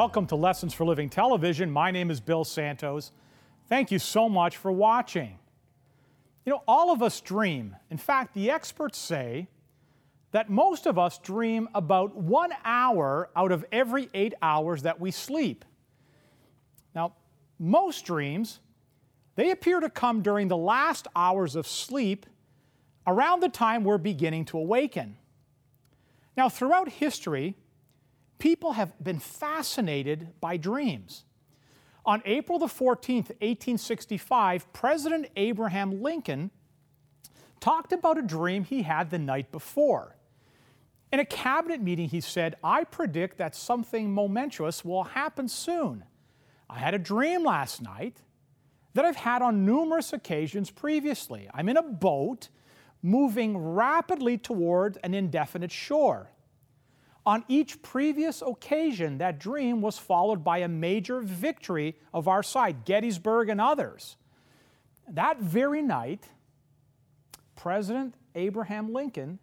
Welcome to Lessons for Living Television. My name is Bill Santos. Thank you so much for watching. You know, all of us dream. In fact, the experts say that most of us dream about one hour out of every eight hours that we sleep. Now, most dreams, they appear to come during the last hours of sleep around the time we're beginning to awaken. Now, throughout history, people have been fascinated by dreams. On April the 14th, 1865, President Abraham Lincoln talked about a dream he had the night before. In a cabinet meeting, he said, I predict that something momentous will happen soon. I had a dream last night that I've had on numerous occasions previously. I'm in a boat moving rapidly toward an indefinite shore. On each previous occasion, that dream was followed by a major victory of our side, Gettysburg and others. That very night, President Abraham Lincoln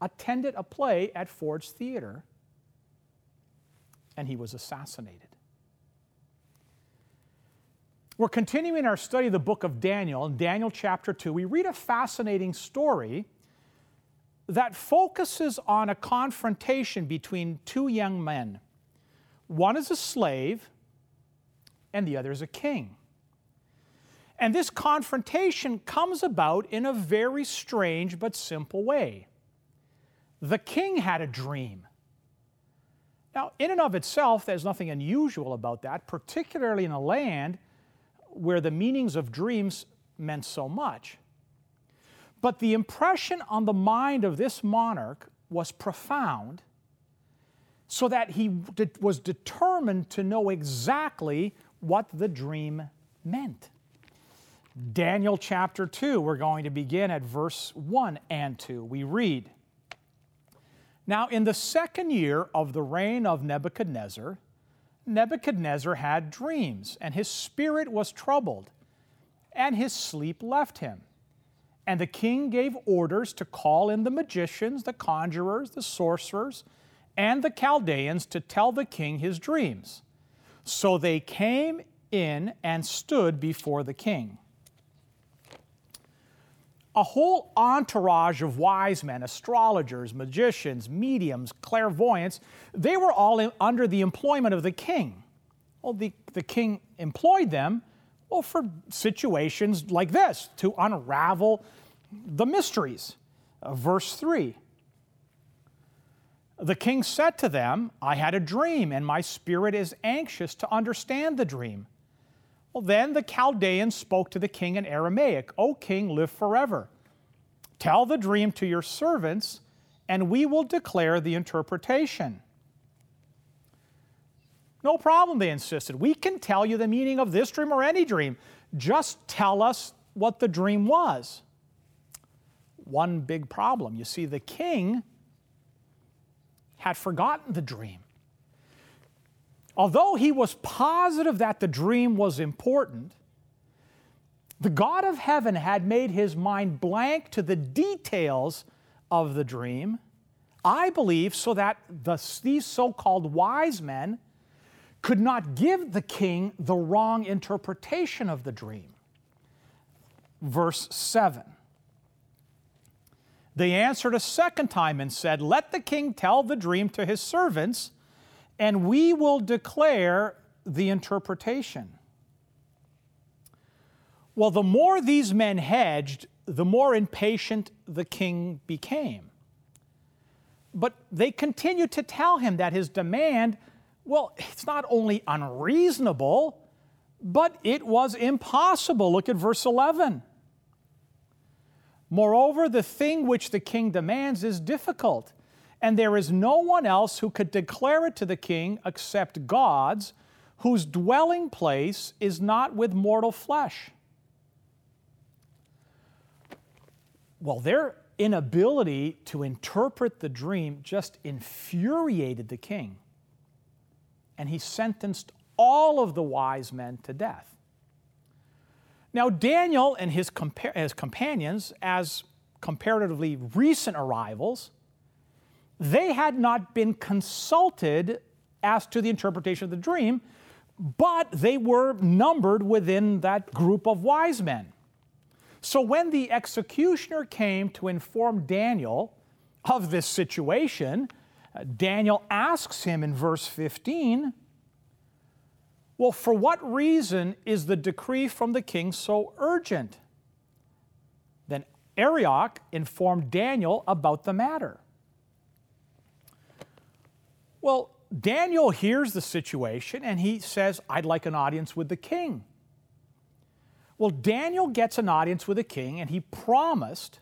attended a play at Ford's Theater and he was assassinated. We're continuing our study of the book of Daniel. In Daniel chapter 2, we read a fascinating story that focuses on a confrontation between two young men. One is a slave, and the other is a king. And this confrontation comes about in a very strange but simple way. The king had a dream. Now, in and of itself, there's nothing unusual about that, particularly in a land where the meanings of dreams meant so much. But the impression on the mind of this monarch was profound, so that he was determined to know exactly what the dream meant. Daniel chapter 2, we're going to begin at verse 1 and 2. We read Now, in the second year of the reign of Nebuchadnezzar, Nebuchadnezzar had dreams, and his spirit was troubled, and his sleep left him. And the king gave orders to call in the magicians, the conjurers, the sorcerers, and the Chaldeans to tell the king his dreams. So they came in and stood before the king a whole entourage of wise men, astrologers, magicians, mediums, clairvoyants, they were all in, under the employment of the king. Well, the, the king employed them well, for situations like this to unravel the mysteries. Uh, verse 3 The king said to them, I had a dream, and my spirit is anxious to understand the dream. Well, then the Chaldeans spoke to the king in Aramaic, O king, live forever. Tell the dream to your servants, and we will declare the interpretation. No problem, they insisted. We can tell you the meaning of this dream or any dream. Just tell us what the dream was. One big problem. You see, the king had forgotten the dream. Although he was positive that the dream was important, the God of heaven had made his mind blank to the details of the dream, I believe, so that the, these so called wise men could not give the king the wrong interpretation of the dream. Verse 7. They answered a second time and said, Let the king tell the dream to his servants, and we will declare the interpretation. Well, the more these men hedged, the more impatient the king became. But they continued to tell him that his demand, well, it's not only unreasonable, but it was impossible. Look at verse 11. Moreover, the thing which the king demands is difficult, and there is no one else who could declare it to the king except God's, whose dwelling place is not with mortal flesh. Well, their inability to interpret the dream just infuriated the king. And he sentenced all of the wise men to death. Now, Daniel and his, compa- his companions, as comparatively recent arrivals, they had not been consulted as to the interpretation of the dream, but they were numbered within that group of wise men. So when the executioner came to inform Daniel of this situation, Daniel asks him in verse 15, Well, for what reason is the decree from the king so urgent? Then Arioch informed Daniel about the matter. Well, Daniel hears the situation and he says, I'd like an audience with the king. Well, Daniel gets an audience with the king and he promised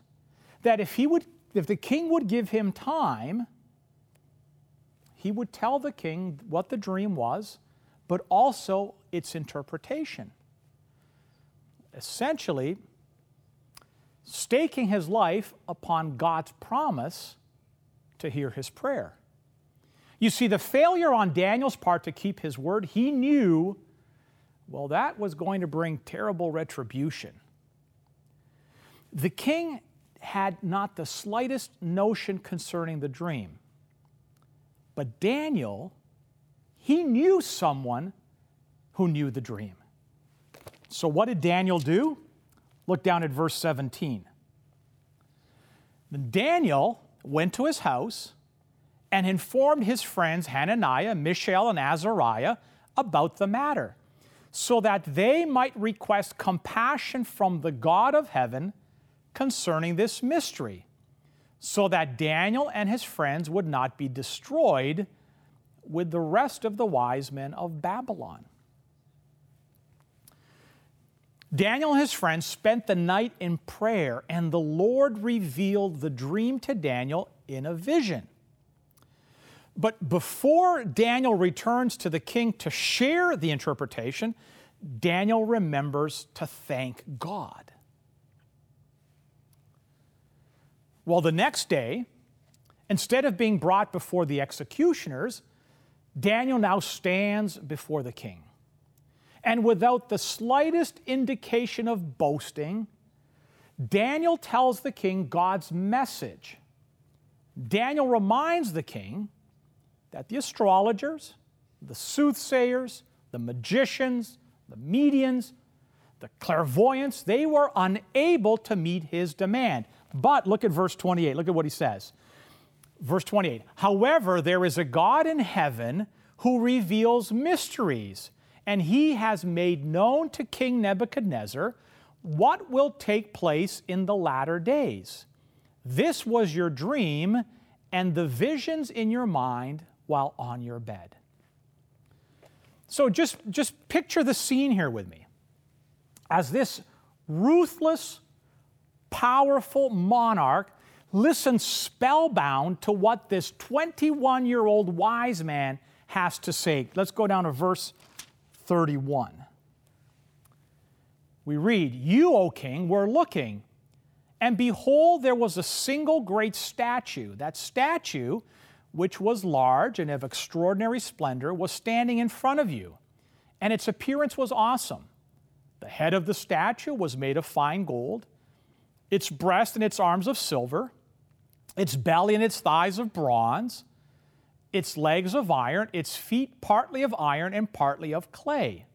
that if he would if the king would give him time, he would tell the king what the dream was, but also its interpretation. Essentially, staking his life upon God's promise to hear his prayer. You see, the failure on Daniel's part to keep his word, he knew, well, that was going to bring terrible retribution. The king had not the slightest notion concerning the dream. But Daniel, he knew someone who knew the dream. So, what did Daniel do? Look down at verse 17. Then Daniel went to his house and informed his friends Hananiah, Mishael, and Azariah about the matter, so that they might request compassion from the God of heaven concerning this mystery, so that Daniel and his friends would not be destroyed with the rest of the wise men of Babylon. Daniel and his friends spent the night in prayer, and the Lord revealed the dream to Daniel in a vision. But before Daniel returns to the king to share the interpretation, Daniel remembers to thank God. Well, the next day, instead of being brought before the executioners, Daniel now stands before the king. And without the slightest indication of boasting, Daniel tells the king God's message. Daniel reminds the king that the astrologers, the soothsayers, the magicians, the mediums, the clairvoyants, they were unable to meet his demand. But look at verse 28. Look at what he says. Verse 28 However, there is a God in heaven who reveals mysteries, and he has made known to King Nebuchadnezzar what will take place in the latter days. This was your dream, and the visions in your mind while on your bed. So just, just picture the scene here with me. As this ruthless, powerful monarch listens spellbound to what this 21 year old wise man has to say. Let's go down to verse 31. We read, You, O king, were looking, and behold, there was a single great statue. That statue which was large and of extraordinary splendor, was standing in front of you, and its appearance was awesome. The head of the statue was made of fine gold, its breast and its arms of silver, its belly and its thighs of bronze, its legs of iron, its feet partly of iron and partly of clay.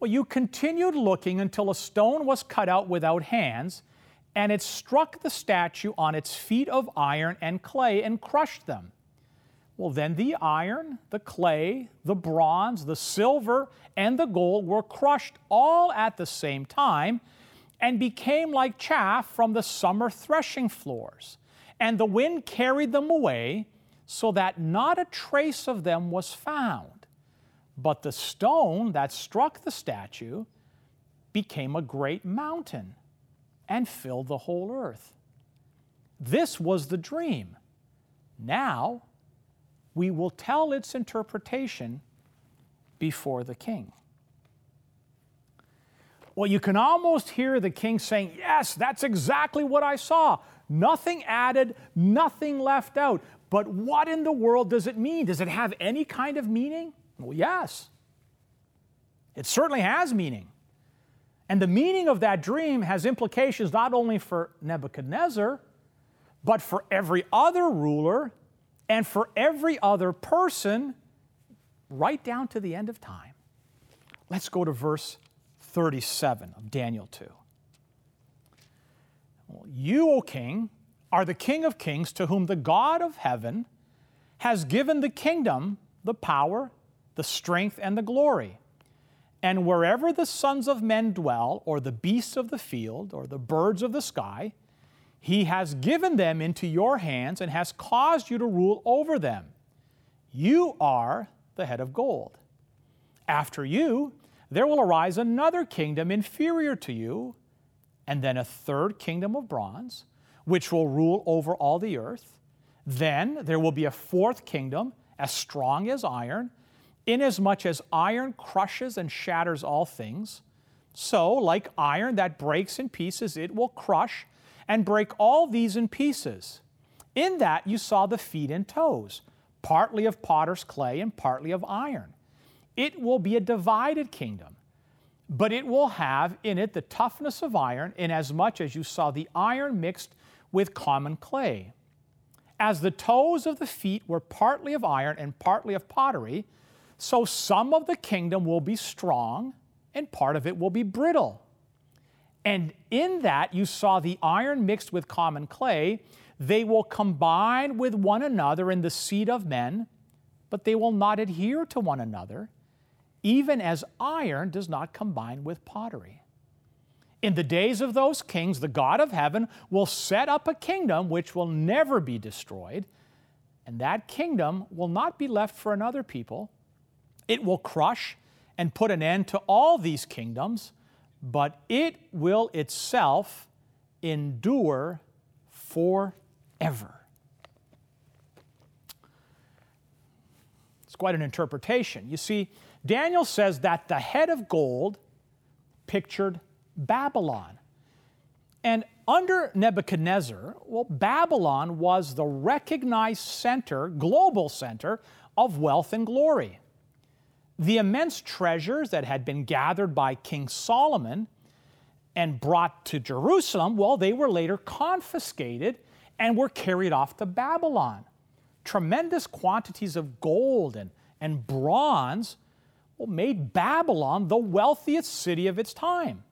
Well, you continued looking until a stone was cut out without hands and it struck the statue on its feet of iron and clay and crushed them. Well, then the iron, the clay, the bronze, the silver, and the gold were crushed all at the same time and became like chaff from the summer threshing floors. And the wind carried them away so that not a trace of them was found. But the stone that struck the statue became a great mountain and filled the whole earth. This was the dream. Now we will tell its interpretation before the king. Well, you can almost hear the king saying, Yes, that's exactly what I saw. Nothing added, nothing left out. But what in the world does it mean? Does it have any kind of meaning? Well, yes. It certainly has meaning. And the meaning of that dream has implications not only for Nebuchadnezzar, but for every other ruler and for every other person right down to the end of time. Let's go to verse 37 of Daniel 2. Well, you, O king, are the king of kings to whom the God of heaven has given the kingdom, the power, the strength, and the glory. And wherever the sons of men dwell, or the beasts of the field, or the birds of the sky, he has given them into your hands and has caused you to rule over them. You are the head of gold. After you, there will arise another kingdom inferior to you, and then a third kingdom of bronze, which will rule over all the earth. Then there will be a fourth kingdom, as strong as iron, inasmuch as iron crushes and shatters all things. So, like iron that breaks in pieces, it will crush and break all these in pieces. In that you saw the feet and toes, partly of potter's clay and partly of iron. It will be a divided kingdom, but it will have in it the toughness of iron, inasmuch as you saw the iron mixed with common clay. As the toes of the feet were partly of iron and partly of pottery, so some of the kingdom will be strong and part of it will be brittle. And in that you saw the iron mixed with common clay. They will combine with one another in the seed of men, but they will not adhere to one another, even as iron does not combine with pottery. In the days of those kings, the God of heaven will set up a kingdom which will never be destroyed, and that kingdom will not be left for another people. It will crush and put an end to all these kingdoms but it will itself endure forever. It's quite an interpretation. You see, Daniel says that the head of gold pictured Babylon. And under Nebuchadnezzar, well, Babylon was the recognized center, global center of wealth and glory. The immense treasures that had been gathered by King Solomon and brought to Jerusalem, well, they were later confiscated and were carried off to Babylon. Tremendous quantities of gold and, and bronze well, made Babylon the wealthiest city of its time.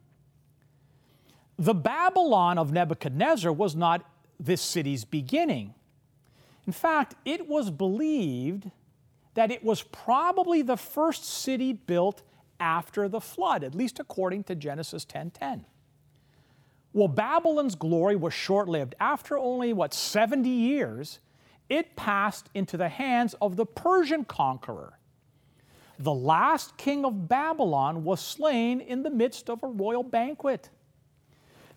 The Babylon of Nebuchadnezzar was not this city's beginning. In fact, it was believed that it was probably the first city built after the flood, at least according to Genesis 10:10. Well, Babylon's glory was short-lived. After only what 70 years, it passed into the hands of the Persian conqueror. The last king of Babylon was slain in the midst of a royal banquet.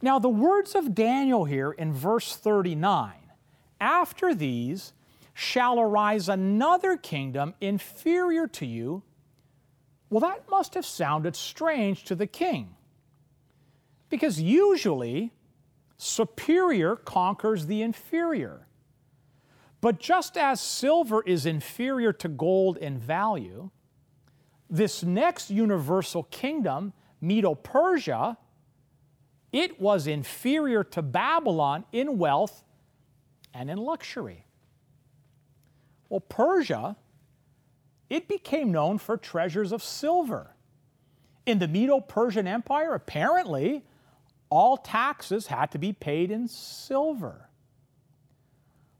Now, the words of Daniel here in verse 39 after these, shall arise another kingdom inferior to you. Well, that must have sounded strange to the king. Because usually, superior conquers the inferior. But just as silver is inferior to gold in value, this next universal kingdom, Medo Persia, it was inferior to Babylon in wealth and in luxury. Well, Persia, it became known for treasures of silver. In the Medo Persian Empire, apparently, all taxes had to be paid in silver.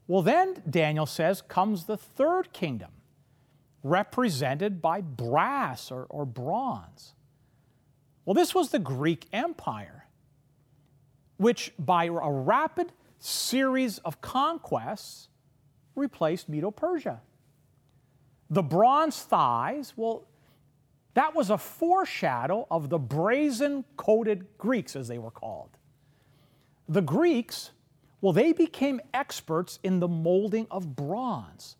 Well, then, Daniel says, comes the third kingdom, represented by brass or, or bronze. Well, this was the Greek Empire, which by a rapid series of conquests replaced Medo Persia. The bronze thighs, well, that was a foreshadow of the brazen coated Greeks, as they were called. The Greeks, well, they became experts in the molding of bronze.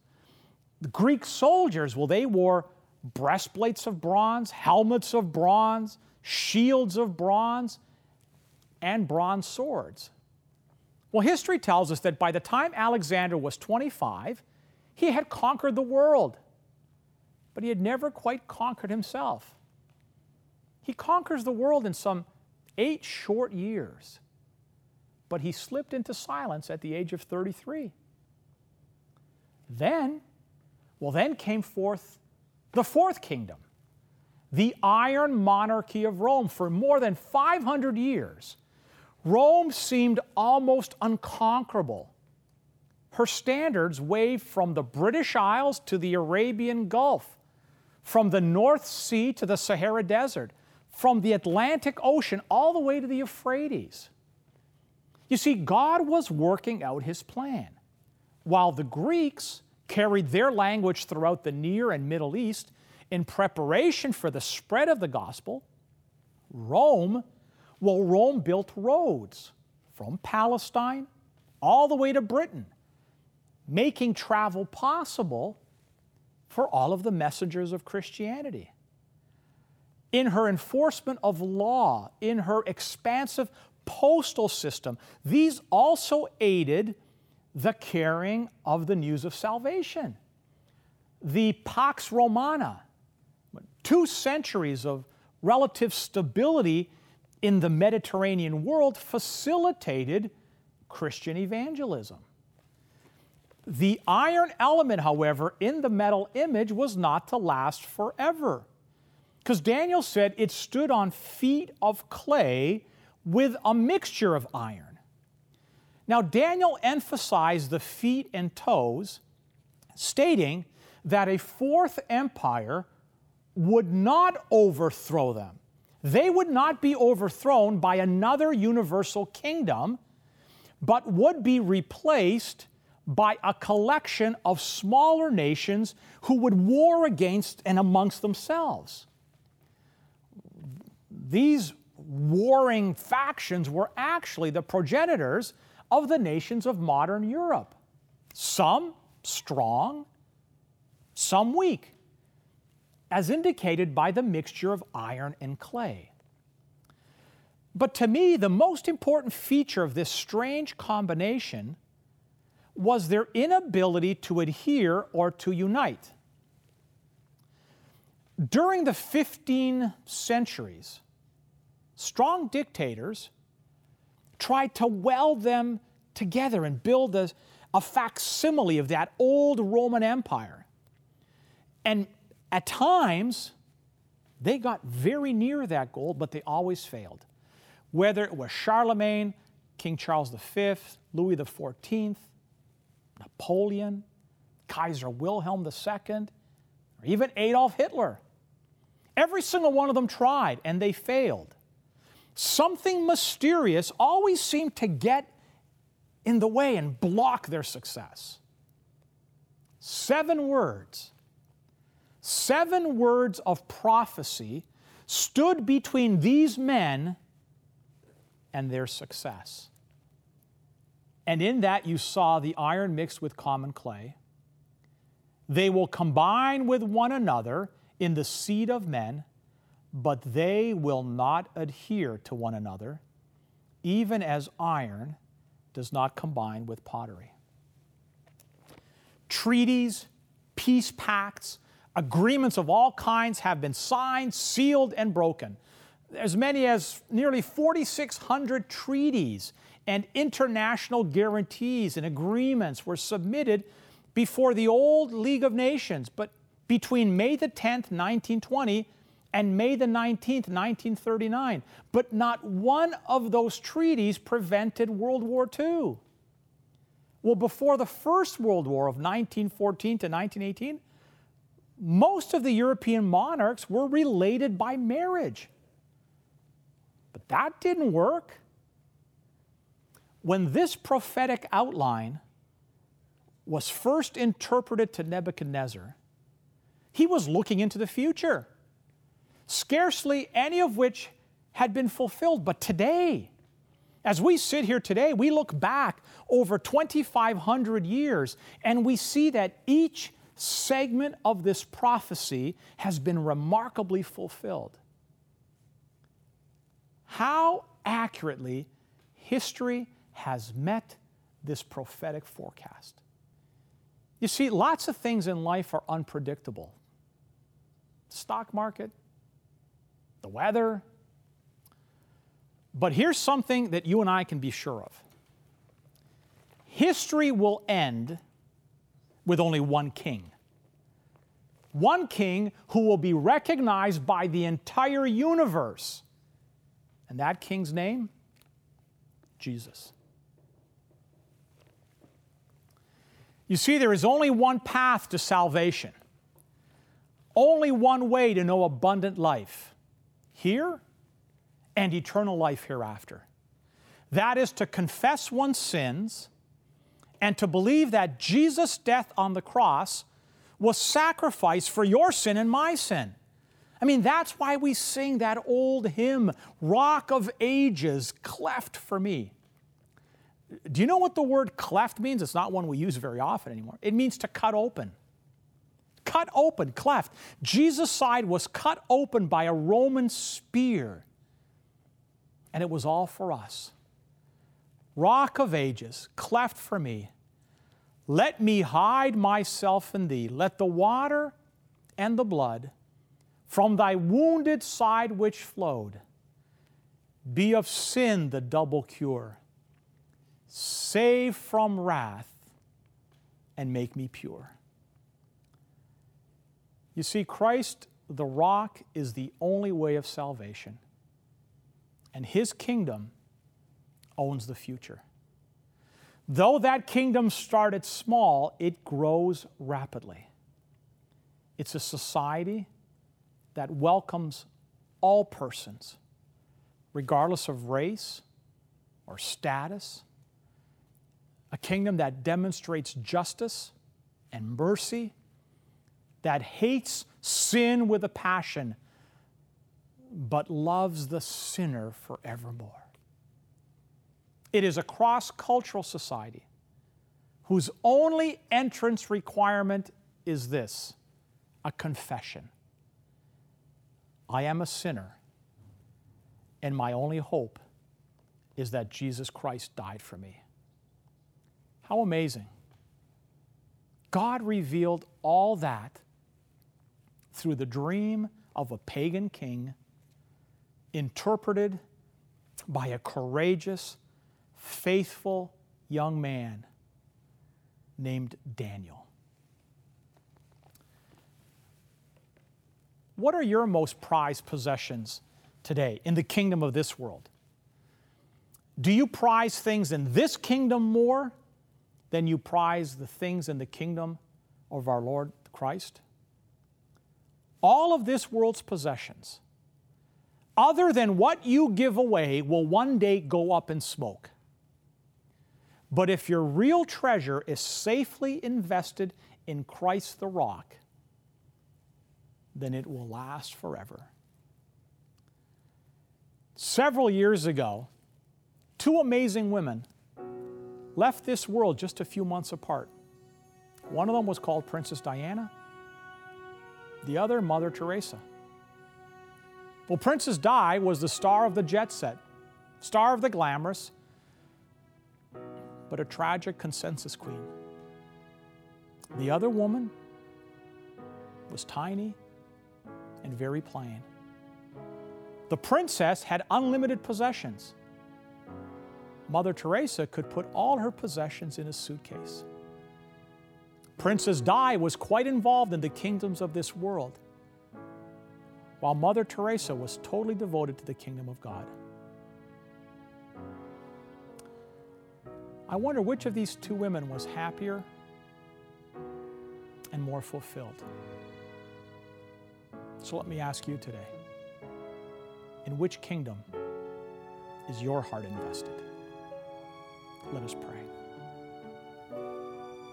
The Greek soldiers, well, they wore breastplates of bronze, helmets of bronze, shields of bronze, and bronze swords. Well, history tells us that by the time Alexander was 25, he had conquered the world, but he had never quite conquered himself. He conquers the world in some eight short years, but he slipped into silence at the age of 33. Then, well, then came forth The fourth kingdom, the iron monarchy of Rome, for more than 500 years, Rome seemed almost unconquerable. Her standards waved from the British Isles to the Arabian Gulf, from the North Sea to the Sahara Desert, from the Atlantic Ocean all the way to the Euphrates. You see, God was working out his plan. While the Greeks carried their language throughout the Near and Middle East in preparation for the spread of the gospel, Rome, well, Rome built roads from Palestine all the way to Britain making travel possible for all of the messengers of Christianity. In her enforcement of law, in her expansive postal system, these also aided the carrying of the news of salvation. The Pax Romana, two centuries of relative stability in the Mediterranean world, facilitated Christian evangelism. The iron element, however, in the metal image was not to last forever. Because Daniel said it stood on feet of clay with a mixture of iron. Now, Daniel emphasized the feet and toes, stating that a fourth empire would not overthrow them. They would not be overthrown by another universal kingdom, but would be replaced by a collection of smaller nations who would war against and amongst themselves. These warring factions were actually the progenitors of the nations of modern Europe. Some strong, some weak, as indicated by the mixture of iron and clay. But to me, the most important feature of this strange combination was their inability to adhere or to unite. During the 15 centuries, strong dictators tried to weld them together and build a, a facsimile of that old Roman Empire. And at times, they got very near that goal, but they always failed. Whether it was Charlemagne, King Charles V, Louis XIV, Napoleon, Kaiser Wilhelm II, or even Adolf Hitler. Every single one of them tried and they failed. Something mysterious always seemed to get in the way and block their success. Seven words, seven words of prophecy stood between these men and their success. And in that you saw the iron mixed with common clay. They will combine with one another in the seed of men, but they will not adhere to one another, even as iron does not combine with pottery. Treaties, peace pacts, agreements of all kinds have been signed, sealed, and broken. As many as nearly 4,600 treaties and international guarantees and agreements were submitted before the old League of Nations, but between May the 10th, 1920, and May the 19th, 1939. But not one of those treaties prevented World War II. Well, before the First World War of 1914 to 1918, most of the European monarchs were related by marriage. But that didn't work when this prophetic outline was first interpreted to Nebuchadnezzar, he was looking into the future, scarcely any of which had been fulfilled. But today, as we sit here today, we look back over 2,500 years and we see that each segment of this prophecy has been remarkably fulfilled. How accurately history has met this prophetic forecast. You see, lots of things in life are unpredictable. stock market, the weather. But here's something that you and I can be sure of history will end with only one king. one king who will be recognized by the entire universe. And that king's name? Jesus. You see, there is only one path to salvation, only one way to know abundant life here and eternal life hereafter. That is to confess one's sins and to believe that Jesus' death on the cross was sacrificed for your sin and my sin. I mean, that's why we sing that old hymn, Rock of Ages, cleft for me. Do you know what the word cleft means? It's not one we use very often anymore. It means to cut open. Cut open, cleft. Jesus' side was cut open by a Roman spear, and it was all for us. Rock of ages, cleft for me. Let me hide myself in thee. Let the water and the blood from thy wounded side which flowed be of sin the double cure. Save from wrath and make me pure. You see, Christ, the rock, is the only way of salvation, and his kingdom owns the future. Though that kingdom started small, it grows rapidly. It's a society that welcomes all persons, regardless of race or status. A kingdom that demonstrates justice and mercy, that hates sin with a passion, but loves the sinner forevermore. It is a cross cultural society whose only entrance requirement is this a confession. I am a sinner, and my only hope is that Jesus Christ died for me. How amazing. God revealed all that through the dream of a pagan king, interpreted by a courageous faithful young man named Daniel. What are your most prized possessions today in the kingdom of this world? Do you prize things in this kingdom more than you prize the things in the kingdom of our Lord Christ? All of this world's possessions, other than what you give away, will one day go up in smoke. But if your real treasure is safely invested in Christ the rock, then it will last forever. Several years ago, two amazing women left this world just a few months apart. One of them was called Princess Diana, the other, Mother Teresa. Well, Princess Di was the star of the jet set, star of the glamorous, but a tragic consensus queen. The other woman was tiny and very plain. The princess had unlimited possessions. Mother Teresa could put all her possessions in a suitcase. Princess Di was quite involved in the kingdoms of this world, while Mother Teresa was totally devoted to the kingdom of God. I wonder which of these two women was happier and more fulfilled. So let me ask you today in which kingdom is your heart invested? Let us pray.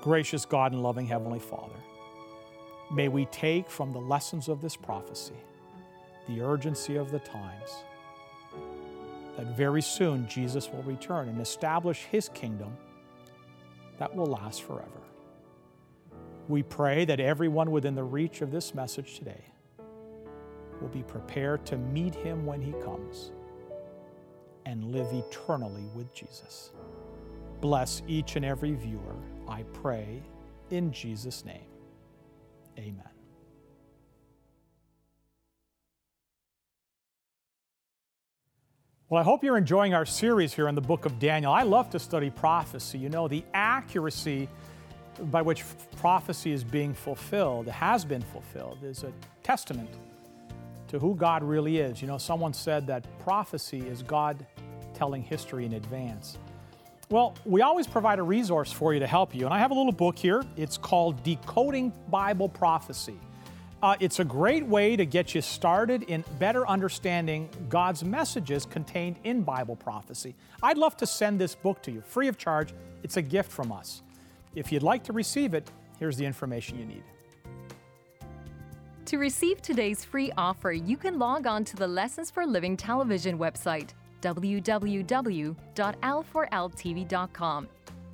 Gracious God and loving Heavenly Father, may we take from the lessons of this prophecy the urgency of the times that very soon Jesus will return and establish his kingdom that will last forever. We pray that everyone within the reach of this message today will be prepared to meet him when he comes and live eternally with Jesus. Bless each and every viewer, I pray, in Jesus' name. Amen. Well, I hope you're enjoying our series here in the book of Daniel. I love to study prophecy. You know, the accuracy by which prophecy is being fulfilled, has been fulfilled, is a testament to who God really is. You know, someone said that prophecy is God telling history in advance. Well, we always provide a resource for you to help you, and I have a little book here. It's called Decoding Bible Prophecy. Uh, it's a great way to get you started in better understanding God's messages contained in Bible prophecy. I'd love to send this book to you free of charge. It's a gift from us. If you'd like to receive it, here's the information you need. To receive today's free offer, you can log on to the Lessons for Living television website, www.l4ltv.com.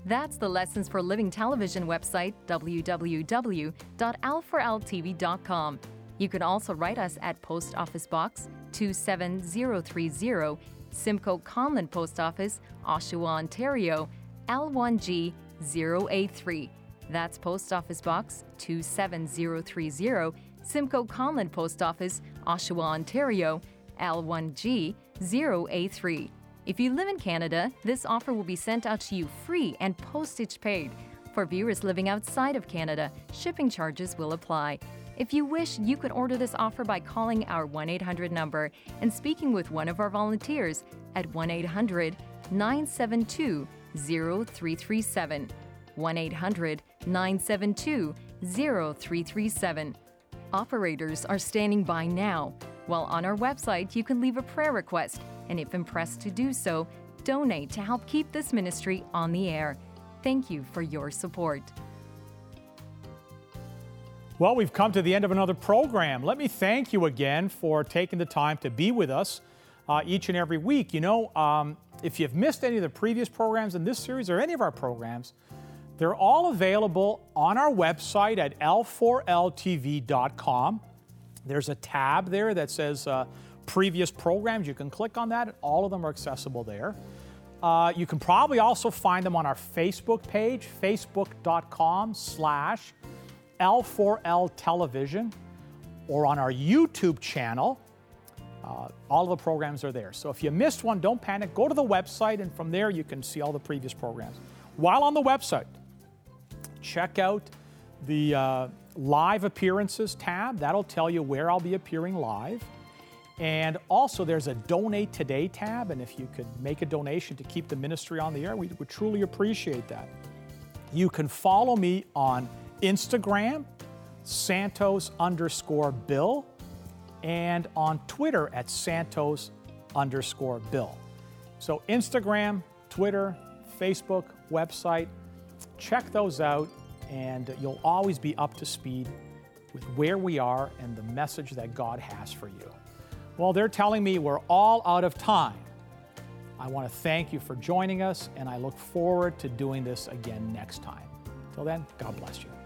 That's the Lessons for Living television website, www.l4ltv.com. You can also write us at Post Office Box 27030, Simcoe Conlin Post Office, Oshawa, Ontario, L1G 0A3. That's Post Office Box 27030, Simcoe Conlin Post Office, Oshawa, Ontario, L1G 0A3. If you live in Canada, this offer will be sent out to you free and postage paid. For viewers living outside of Canada, shipping charges will apply. If you wish, you could order this offer by calling our 1 800 number and speaking with one of our volunteers at 1 800 972 0337. 1 800 972 0337. Operators are standing by now. While on our website, you can leave a prayer request and if impressed to do so, donate to help keep this ministry on the air. Thank you for your support. Well, we've come to the end of another program. Let me thank you again for taking the time to be with us uh, each and every week. You know, um, if you've missed any of the previous programs in this series or any of our programs, they're all available on our website at l4ltv.com. There's a tab there that says uh, previous programs. You can click on that, all of them are accessible there. Uh, you can probably also find them on our Facebook page, facebook.com slash L4L Television, or on our YouTube channel. Uh, all of the programs are there. So if you missed one, don't panic. Go to the website, and from there you can see all the previous programs. While on the website, check out the uh, live appearances tab. That'll tell you where I'll be appearing live. And also, there's a Donate Today tab, and if you could make a donation to keep the ministry on the air, we would truly appreciate that. You can follow me on Instagram, Santos underscore Bill, and on Twitter at Santos underscore Bill. So, Instagram, Twitter, Facebook, website, check those out, and you'll always be up to speed with where we are and the message that God has for you. Well, they're telling me we're all out of time. I want to thank you for joining us, and I look forward to doing this again next time. Till then, God bless you.